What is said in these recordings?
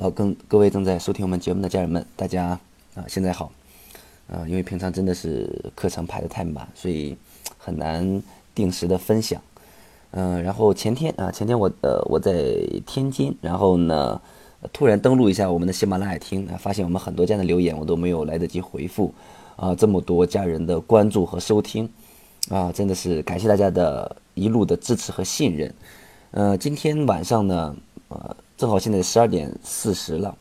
呃，跟各位正在收听我们节目的家人们，大家啊，现在好。呃，因为平常真的是课程排的太满，所以很难定时的分享。嗯，然后前天啊，前天我呃我在天津，然后呢突然登录一下我们的喜马拉雅听，发现我们很多家的留言我都没有来得及回复啊，这么多家人的关注和收听啊，真的是感谢大家的一路的支持和信任。呃，今天晚上呢，呃，正好现在十二点四十了。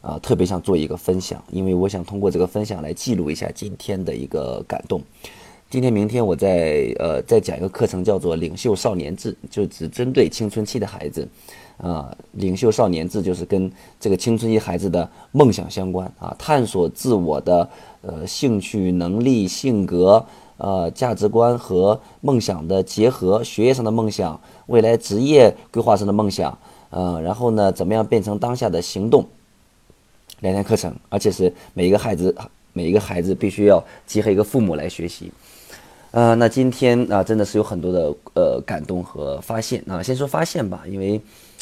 啊，特别想做一个分享，因为我想通过这个分享来记录一下今天的一个感动。今天、明天我在呃再讲一个课程，叫做《领袖少年志》，就只针对青春期的孩子。啊，《领袖少年志》就是跟这个青春期孩子的梦想相关啊，探索自我的呃兴趣、能力、性格、呃价值观和梦想的结合，学业上的梦想，未来职业规划上的梦想，呃，然后呢，怎么样变成当下的行动？两天课程，而且是每一个孩子，每一个孩子必须要结合一个父母来学习。呃，那今天啊，真的是有很多的呃感动和发现啊。先说发现吧，因为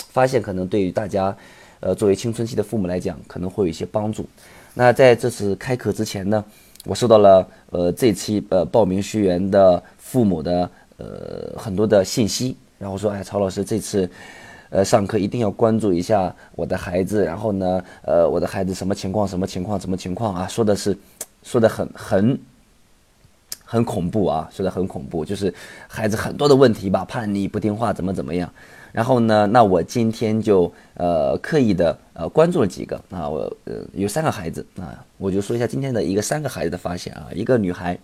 发现可能对于大家，呃，作为青春期的父母来讲，可能会有一些帮助。那在这次开课之前呢，我收到了呃这期呃报名学员的父母的呃很多的信息，然后说，哎，曹老师这次。呃，上课一定要关注一下我的孩子，然后呢，呃，我的孩子什么情况？什么情况？什么情况啊？说的是，说的很很很恐怖啊，说的很恐怖，就是孩子很多的问题吧，叛逆、不听话，怎么怎么样。然后呢，那我今天就呃刻意的呃关注了几个啊，我呃有三个孩子啊，我就说一下今天的一个三个孩子的发现啊，一个女孩，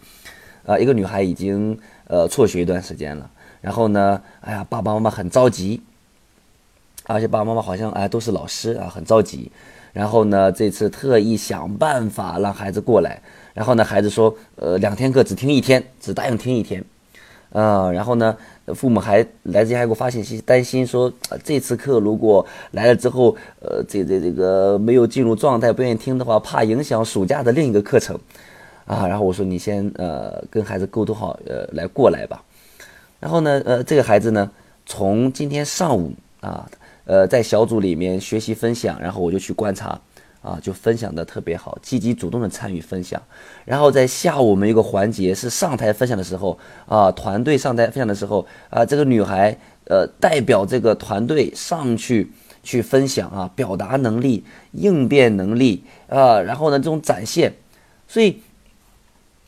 啊，一个女孩已经呃辍学一段时间了，然后呢，哎呀，爸爸妈妈很着急。而且爸爸妈妈好像哎都是老师啊，很着急。然后呢，这次特意想办法让孩子过来。然后呢，孩子说，呃，两天课只听一天，只答应听一天。嗯，然后呢，父母还来之前还给我发信息，担心说，这次课如果来了之后，呃，这这这个没有进入状态，不愿意听的话，怕影响暑假的另一个课程。啊，然后我说你先呃跟孩子沟通好，呃来过来吧。然后呢，呃这个孩子呢，从今天上午啊。呃，在小组里面学习分享，然后我就去观察，啊，就分享的特别好，积极主动的参与分享。然后在下午我们一个环节是上台分享的时候，啊，团队上台分享的时候，啊，这个女孩呃代表这个团队上去去分享啊，表达能力、应变能力啊，然后呢这种展现，所以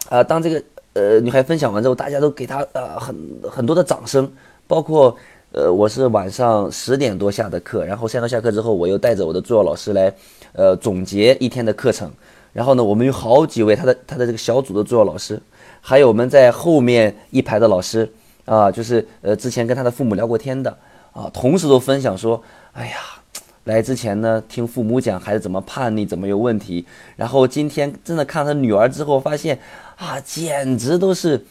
啊，当这个呃女孩分享完之后，大家都给她呃很很多的掌声，包括。呃，我是晚上十点多下的课，然后三到下课之后，我又带着我的助教老师来，呃，总结一天的课程。然后呢，我们有好几位他的他的这个小组的助教老师，还有我们在后面一排的老师啊，就是呃之前跟他的父母聊过天的啊，同时都分享说，哎呀，来之前呢听父母讲孩子怎么叛逆，怎么有问题，然后今天真的看他女儿之后，发现啊，简直都是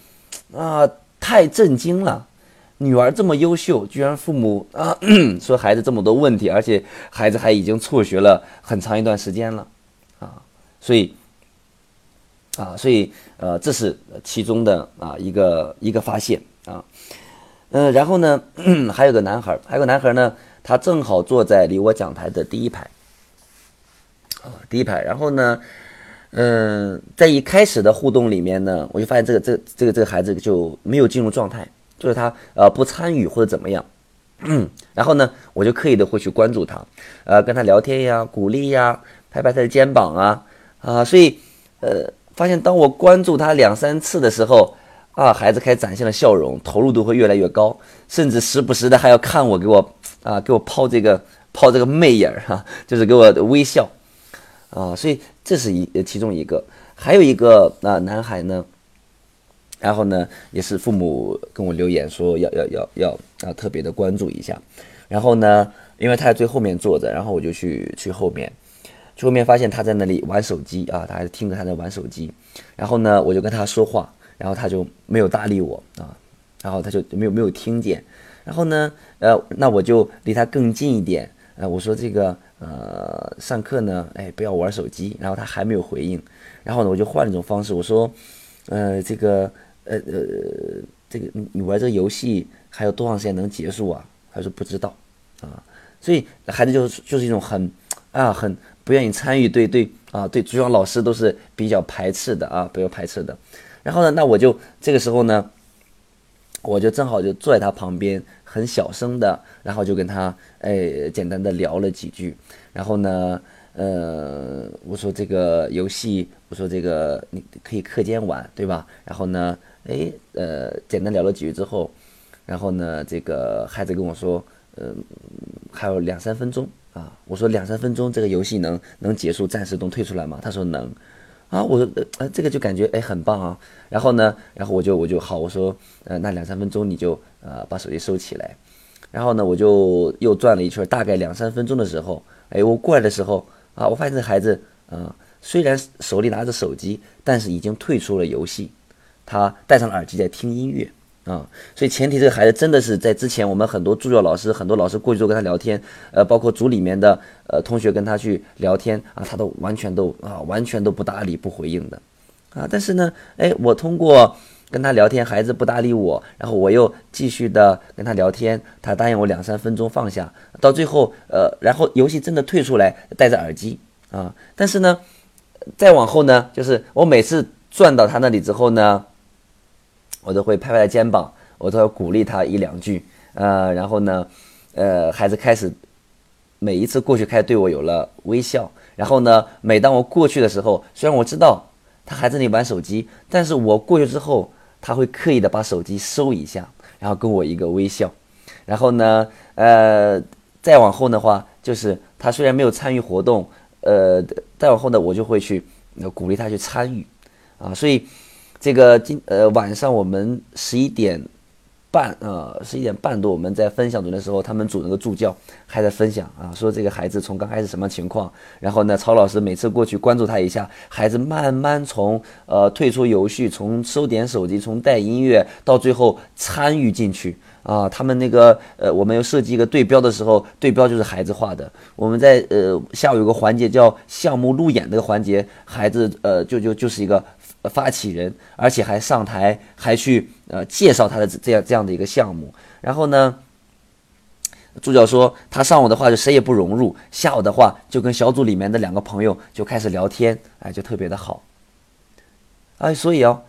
啊太震惊了。女儿这么优秀，居然父母啊 说孩子这么多问题，而且孩子还已经辍学了很长一段时间了，啊，所以啊，所以呃，这是其中的啊一个一个发现啊，嗯，然后呢，还有个男孩，还有个男孩呢，他正好坐在离我讲台的第一排，啊，第一排，然后呢，嗯，在一开始的互动里面呢，我就发现这个这这个这个孩子就没有进入状态。就是他呃不参与或者怎么样，嗯 然后呢，我就刻意的会去关注他，呃跟他聊天呀，鼓励呀，拍拍他的肩膀啊啊，所以呃发现当我关注他两三次的时候啊，孩子开始展现了笑容，投入度会越来越高，甚至时不时的还要看我给我啊给我抛这个抛这个媚眼儿哈，就是给我微笑啊，所以这是一其中一个，还有一个啊男孩呢。然后呢，也是父母跟我留言说要要要要要特别的关注一下。然后呢，因为他在最后面坐着，然后我就去去后面，去后面发现他在那里玩手机啊，他还是听着他在玩手机。然后呢，我就跟他说话，然后他就没有搭理我啊，然后他就没有没有听见。然后呢，呃，那我就离他更近一点，呃，我说这个呃上课呢，哎不要玩手机。然后他还没有回应，然后呢，我就换了一种方式，我说，呃这个。呃呃，这个你玩这个游戏还有多长时间能结束啊？他说不知道，啊，所以孩子就是就是一种很，啊，很不愿意参与，对对啊，对主要老师都是比较排斥的啊，比较排斥的。然后呢，那我就这个时候呢，我就正好就坐在他旁边，很小声的，然后就跟他哎简单的聊了几句。然后呢，呃，我说这个游戏，我说这个你可以课间玩，对吧？然后呢，哎，呃，简单聊了几句之后，然后呢，这个孩子跟我说，嗯，还有两三分钟。啊，我说两三分钟这个游戏能能结束，暂时都退出来吗？他说能，啊，我说呃这个就感觉哎很棒啊。然后呢，然后我就我就好，我说呃那两三分钟你就呃把手机收起来。然后呢，我就又转了一圈，大概两三分钟的时候，哎，我过来的时候啊，我发现这孩子啊虽然手里拿着手机，但是已经退出了游戏，他戴上耳机在听音乐。啊，所以前提这个孩子真的是在之前，我们很多助教老师，很多老师过去都跟他聊天，呃，包括组里面的呃同学跟他去聊天啊，他都完全都啊完全都不搭理不回应的，啊，但是呢，哎，我通过跟他聊天，孩子不搭理我，然后我又继续的跟他聊天，他答应我两三分钟放下，到最后呃，然后游戏真的退出来，戴着耳机啊，但是呢，再往后呢，就是我每次转到他那里之后呢。我都会拍拍他肩膀，我都要鼓励他一两句，呃，然后呢，呃，孩子开始每一次过去开始对我有了微笑，然后呢，每当我过去的时候，虽然我知道他还在那里玩手机，但是我过去之后，他会刻意的把手机收一下，然后跟我一个微笑，然后呢，呃，再往后的话，就是他虽然没有参与活动，呃，再往后呢，我就会去鼓励他去参与，啊，所以。这个今呃晚上我们十一点半呃十一点半多我们在分享组的时候，他们组那个助教还在分享啊，说这个孩子从刚开始什么情况，然后呢曹老师每次过去关注他一下，孩子慢慢从呃退出游戏，从收点手机，从带音乐到最后参与进去啊，他们那个呃我们要设计一个对标的时候，对标就是孩子画的，我们在呃下午有个环节叫项目路演那个环节，孩子呃就就就是一个。发起人，而且还上台，还去呃介绍他的这样这样的一个项目。然后呢，助教说他上午的话就谁也不融入，下午的话就跟小组里面的两个朋友就开始聊天，哎，就特别的好。哎，所以哦，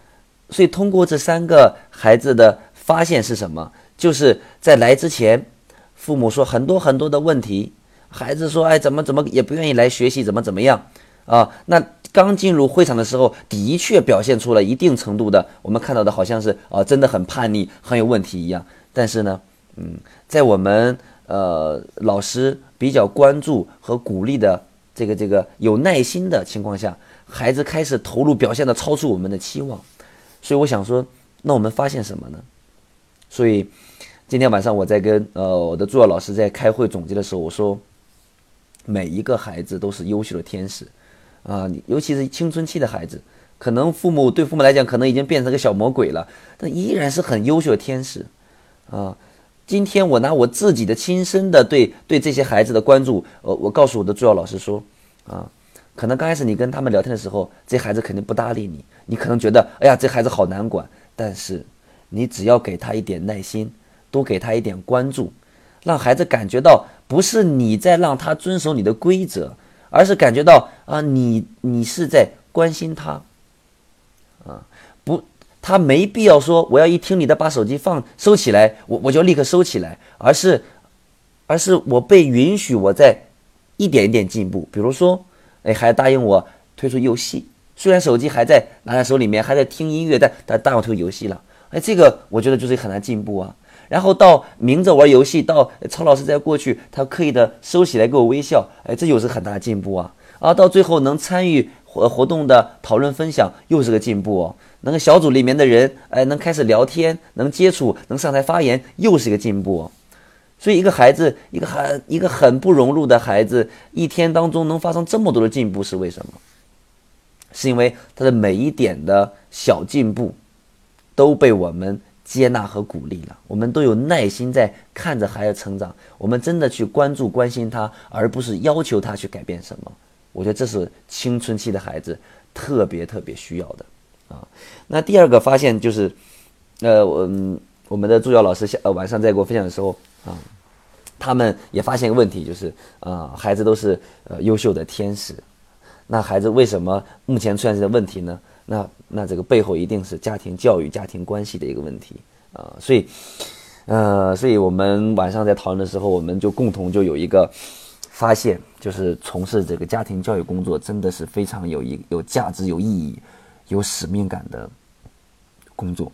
所以通过这三个孩子的发现是什么？就是在来之前，父母说很多很多的问题，孩子说哎怎么怎么也不愿意来学习，怎么怎么样啊？那。刚进入会场的时候，的确表现出了一定程度的，我们看到的好像是啊，真的很叛逆，很有问题一样。但是呢，嗯，在我们呃老师比较关注和鼓励的这个这个有耐心的情况下，孩子开始投入，表现的超出我们的期望。所以我想说，那我们发现什么呢？所以今天晚上我在跟呃我的助教老师在开会总结的时候，我说，每一个孩子都是优秀的天使。啊，尤其是青春期的孩子，可能父母对父母来讲，可能已经变成个小魔鬼了，但依然是很优秀的天使。啊，今天我拿我自己的亲身的对对这些孩子的关注，呃，我告诉我的助教老师说，啊，可能刚开始你跟他们聊天的时候，这孩子肯定不搭理你，你可能觉得，哎呀，这孩子好难管。但是，你只要给他一点耐心，多给他一点关注，让孩子感觉到不是你在让他遵守你的规则。而是感觉到啊，你你是在关心他，啊，不，他没必要说我要一听你的把手机放收起来，我我就立刻收起来，而是，而是我被允许我在一点一点进步。比如说，哎，还答应我退出游戏，虽然手机还在拿在手里面，还在听音乐，但但但我退出游戏了。哎，这个我觉得就是很难进步啊。然后到明着玩游戏，到曹老师在过去，他刻意的收起来给我微笑，哎，这又是很大的进步啊！啊，到最后能参与活活动的讨论分享，又是个进步哦。那个小组里面的人，哎，能开始聊天，能接触，能上台发言，又是一个进步哦。所以一个孩子，一个很一个很不融入的孩子，一天当中能发生这么多的进步，是为什么？是因为他的每一点的小进步都被我们。接纳和鼓励了，我们都有耐心在看着孩子成长，我们真的去关注、关心他，而不是要求他去改变什么。我觉得这是青春期的孩子特别特别需要的啊。那第二个发现就是，呃，我我们的助教老师下呃晚上在给我分享的时候啊，他们也发现一个问题，就是啊，孩子都是呃优秀的天使，那孩子为什么目前出现这些问题呢？那那这个背后一定是家庭教育、家庭关系的一个问题啊，所以，呃，所以我们晚上在讨论的时候，我们就共同就有一个发现，就是从事这个家庭教育工作真的是非常有一有价值、有意义、有使命感的工作。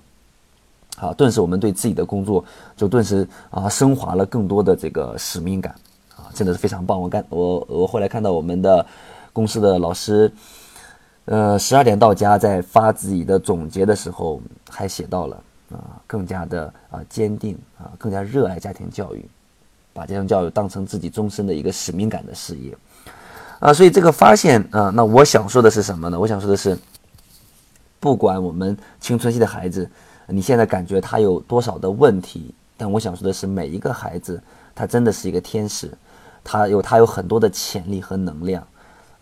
啊，顿时我们对自己的工作就顿时啊升华了更多的这个使命感啊，真的是非常棒。我干我我后来看到我们的公司的老师。呃，十二点到家，在发自己的总结的时候，还写到了啊，更加的啊坚定啊，更加热爱家庭教育，把家庭教育当成自己终身的一个使命感的事业啊。所以这个发现啊，那我想说的是什么呢？我想说的是，不管我们青春期的孩子，你现在感觉他有多少的问题，但我想说的是，每一个孩子他真的是一个天使，他有他有很多的潜力和能量。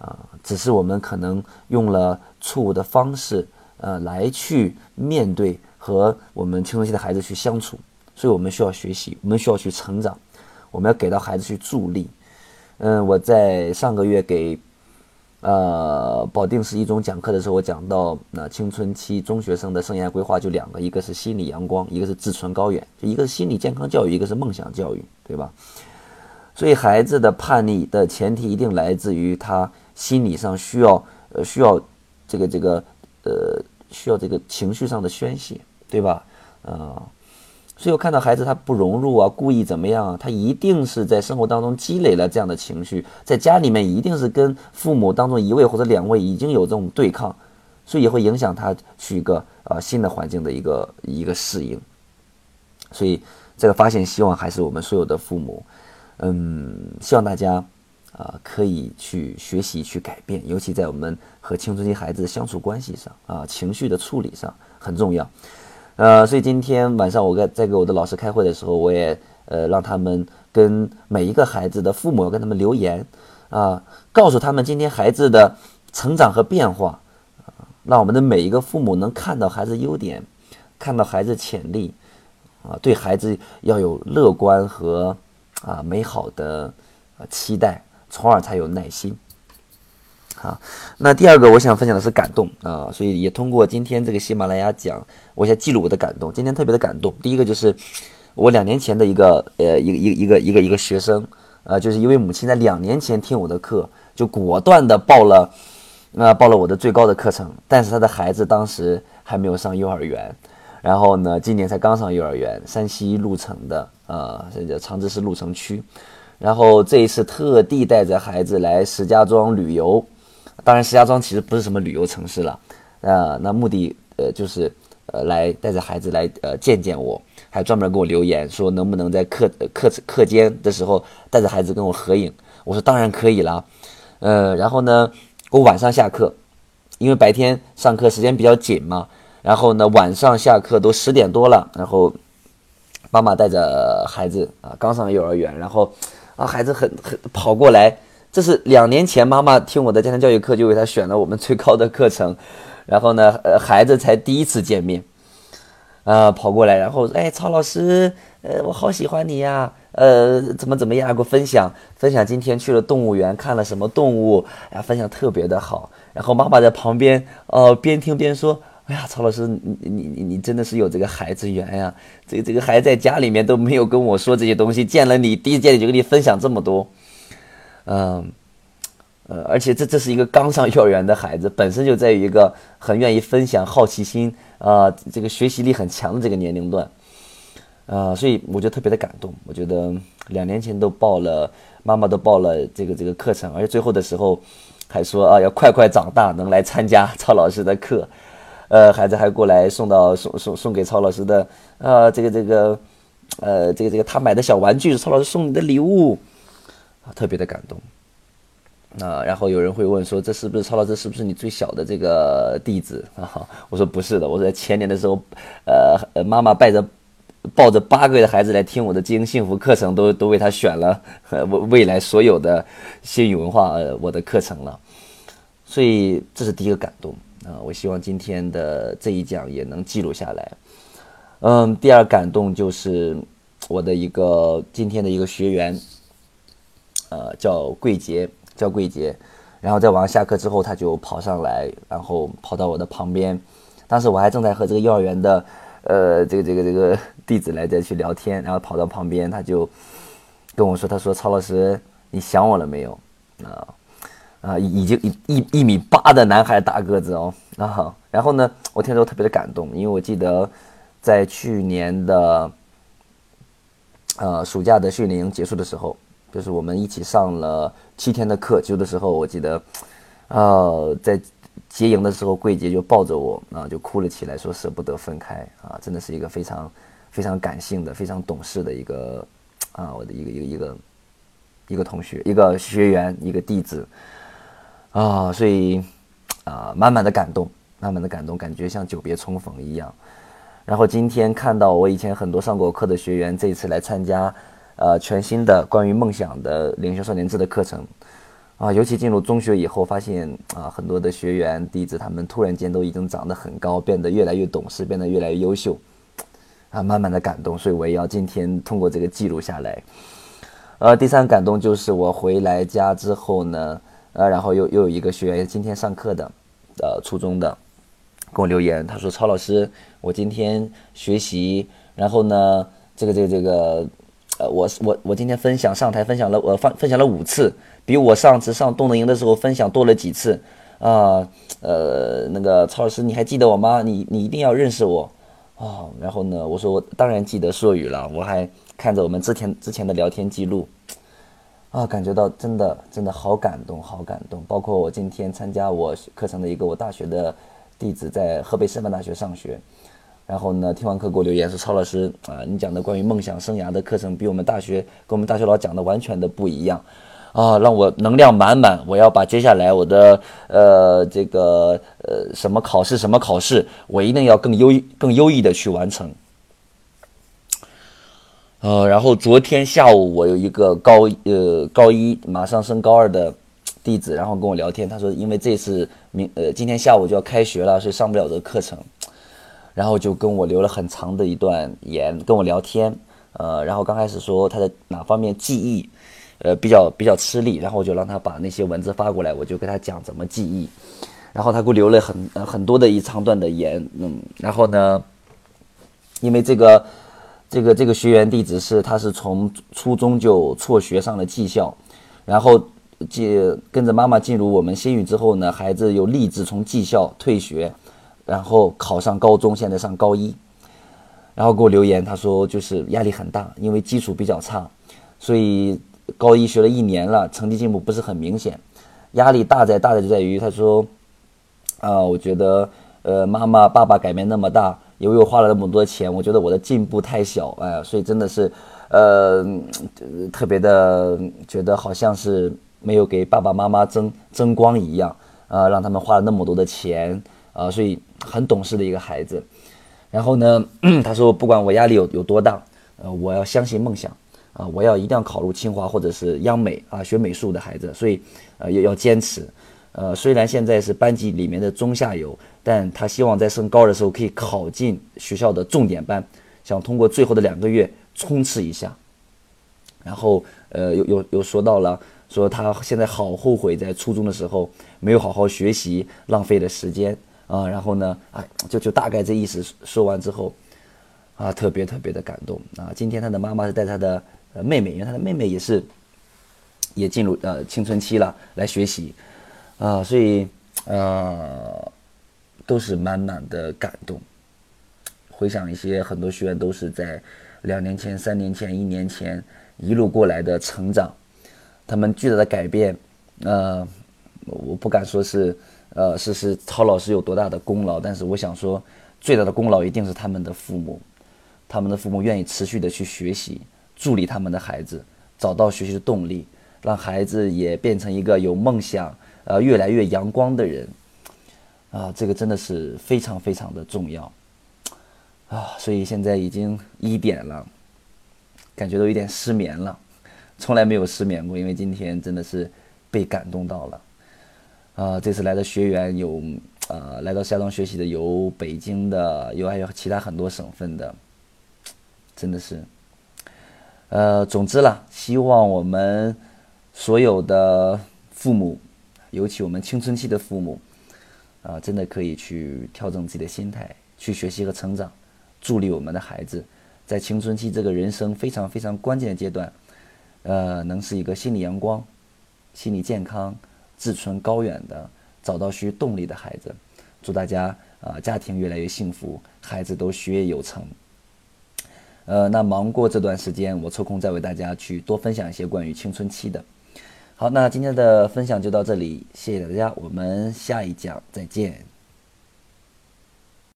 啊，只是我们可能用了错误的方式，呃，来去面对和我们青春期的孩子去相处，所以我们需要学习，我们需要去成长，我们要给到孩子去助力。嗯，我在上个月给呃保定市一中讲课的时候，我讲到那青春期中学生的生涯规划就两个，一个是心理阳光，一个是志存高远，就一个是心理健康教育，一个是梦想教育，对吧？所以孩子的叛逆的前提一定来自于他。心理上需要，呃，需要这个这个，呃，需要这个情绪上的宣泄，对吧？啊，所以我看到孩子他不融入啊，故意怎么样啊？他一定是在生活当中积累了这样的情绪，在家里面一定是跟父母当中一位或者两位已经有这种对抗，所以也会影响他去一个啊新的环境的一个一个适应。所以这个发现，希望还是我们所有的父母，嗯，希望大家。啊，可以去学习去改变，尤其在我们和青春期孩子相处关系上啊，情绪的处理上很重要。呃，所以今天晚上我在在给我的老师开会的时候，我也呃让他们跟每一个孩子的父母跟他们留言啊，告诉他们今天孩子的成长和变化啊，让我们的每一个父母能看到孩子优点，看到孩子潜力啊，对孩子要有乐观和啊美好的期待。从而才有耐心。好，那第二个我想分享的是感动啊，所以也通过今天这个喜马拉雅讲，我想记录我的感动。今天特别的感动，第一个就是我两年前的一个呃一个一个一个一个一个学生，呃，就是一位母亲在两年前听我的课，就果断的报了，那报了我的最高的课程，但是他的孩子当时还没有上幼儿园，然后呢，今年才刚上幼儿园，山西潞城的呃，这叫长治市潞城区。然后这一次特地带着孩子来石家庄旅游，当然石家庄其实不是什么旅游城市了，呃，那目的呃就是呃来带着孩子来呃见见我，还专门给我留言说能不能在课课课间的时候带着孩子跟我合影，我说当然可以了，呃，然后呢我晚上下课，因为白天上课时间比较紧嘛，然后呢晚上下课都十点多了，然后妈妈带着孩子啊刚上幼儿园，然后。啊，孩子很很跑过来，这是两年前妈妈听我的家庭教育课就为他选了我们最高的课程，然后呢，呃，孩子才第一次见面，啊，跑过来，然后哎，曹老师，呃，我好喜欢你呀，呃，怎么怎么样，给我分享分享今天去了动物园看了什么动物，呀，分享特别的好，然后妈妈在旁边哦，边听边说。哎呀，曹老师，你你你你真的是有这个孩子缘呀！这个这个孩子在家里面都没有跟我说这些东西，见了你第一见就跟你分享这么多，嗯，呃，而且这这是一个刚上幼儿园的孩子，本身就在一个很愿意分享、好奇心啊，这个学习力很强的这个年龄段，啊，所以我就特别的感动。我觉得两年前都报了，妈妈都报了这个这个课程，而且最后的时候还说啊，要快快长大，能来参加曹老师的课。呃，孩子还过来送到送送送给曹老师的，呃，这个这个，呃，这个这个他买的小玩具是曹老师送你的礼物，啊，特别的感动。啊，然后有人会问说，这是不是曹老师是不是你最小的这个弟子啊？我说不是的，我在前年的时候，呃，妈妈带着抱着八个月的孩子来听我的经营幸福课程，都都为他选了未未来所有的新语文化呃我的课程了，所以这是第一个感动。啊，我希望今天的这一讲也能记录下来。嗯，第二感动就是，我的一个今天的一个学员，呃，叫桂杰，叫桂杰。然后在晚上下课之后，他就跑上来，然后跑到我的旁边。当时我还正在和这个幼儿园的，呃，这个这个这个 弟子来在去聊天，然后跑到旁边，他就跟我说：“他说曹老师，你想我了没有？啊啊，已经一一一米八的男孩大个子哦啊。然后呢，我听着特别的感动，因为我记得在去年的呃暑假的训练营结束的时候。”就是我们一起上了七天的课，就的时候，我记得，呃，在结营的时候，桂杰就抱着我啊，就哭了起来，说舍不得分开啊，真的是一个非常非常感性的、非常懂事的一个啊，我的一个一个一个一个同学、一个学员、一个弟子啊，所以啊，满满的感动，满满的感动，感觉像久别重逢一样。然后今天看到我以前很多上过课的学员，这次来参加。呃，全新的关于梦想的领袖少年志的课程，啊，尤其进入中学以后，发现啊，很多的学员弟子他们突然间都已经长得很高，变得越来越懂事，变得越来越优秀，啊，满满的感动，所以我也要今天通过这个记录下来。呃，第三感动就是我回来家之后呢，呃，然后又又有一个学员今天上课的，呃，初中的，给我留言，他说：“超老师，我今天学习，然后呢，这个这个这个。”呃，我我我今天分享上台分享了，我放分享了五次，比我上次上动能营的时候分享多了几次，啊，呃，那个超老师你还记得我吗？你你一定要认识我，啊，然后呢，我说我当然记得硕宇了，我还看着我们之前之前的聊天记录，啊，感觉到真的真的好感动，好感动，包括我今天参加我课程的一个我大学的弟子在河北师范大学上学。然后呢，听完课给我留言说：“曹老师啊，你讲的关于梦想生涯的课程，比我们大学跟我们大学老讲的完全的不一样，啊，让我能量满满。我要把接下来我的呃这个呃什么考试什么考试，我一定要更优更优异的去完成。呃，然后昨天下午我有一个高呃高一马上升高二的弟子，然后跟我聊天，他说因为这次明呃今天下午就要开学了，所以上不了这个课程。”然后就跟我留了很长的一段言，跟我聊天，呃，然后刚开始说他的哪方面记忆，呃，比较比较吃力，然后我就让他把那些文字发过来，我就给他讲怎么记忆，然后他给我留了很很多的一长段的言，嗯，然后呢，因为这个这个这个学员地址是他是从初中就辍学上了技校，然后进跟着妈妈进入我们新宇之后呢，孩子又立志从技校退学。然后考上高中，现在上高一，然后给我留言，他说就是压力很大，因为基础比较差，所以高一学了一年了，成绩进步不是很明显，压力大在大在就在于他说，啊，我觉得呃妈妈爸爸改变那么大，因为我花了那么多钱，我觉得我的进步太小，哎，所以真的是呃特别的觉得好像是没有给爸爸妈妈争争光一样，啊，让他们花了那么多的钱，啊，所以。很懂事的一个孩子，然后呢，他说不管我压力有有多大，呃，我要相信梦想，啊，我要一定要考入清华或者是央美啊，学美术的孩子，所以呃要要坚持，呃，虽然现在是班级里面的中下游，但他希望在升高的时候可以考进学校的重点班，想通过最后的两个月冲刺一下，然后呃又又又说到了，说他现在好后悔在初中的时候没有好好学习，浪费了时间。啊，然后呢，哎，就就大概这意思说完之后，啊，特别特别的感动啊。今天他的妈妈是带他的妹妹，因为他的妹妹也是也进入呃青春期了，来学习啊，所以呃都是满满的感动。回想一些很多学员都是在两年前、三年前、一年前一路过来的成长，他们巨大的改变，呃，我不敢说是。呃，是是曹老师有多大的功劳？但是我想说，最大的功劳一定是他们的父母，他们的父母愿意持续的去学习，助力他们的孩子找到学习的动力，让孩子也变成一个有梦想、呃越来越阳光的人。啊，这个真的是非常非常的重要啊！所以现在已经一点了，感觉都有点失眠了，从来没有失眠过，因为今天真的是被感动到了。啊，这次来的学员有，呃，来到夏庄学习的有北京的，有还有其他很多省份的，真的是，呃，总之啦，希望我们所有的父母，尤其我们青春期的父母，啊，真的可以去调整自己的心态，去学习和成长，助力我们的孩子在青春期这个人生非常非常关键的阶段，呃，能是一个心理阳光、心理健康、志存高远的，找到需动力的孩子。祝大家啊，家庭越来越幸福，孩子都学业有成。呃，那忙过这段时间，我抽空再为大家去多分享一些关于青春期的。好，那今天的分享就到这里，谢谢大家，我们下一讲再见。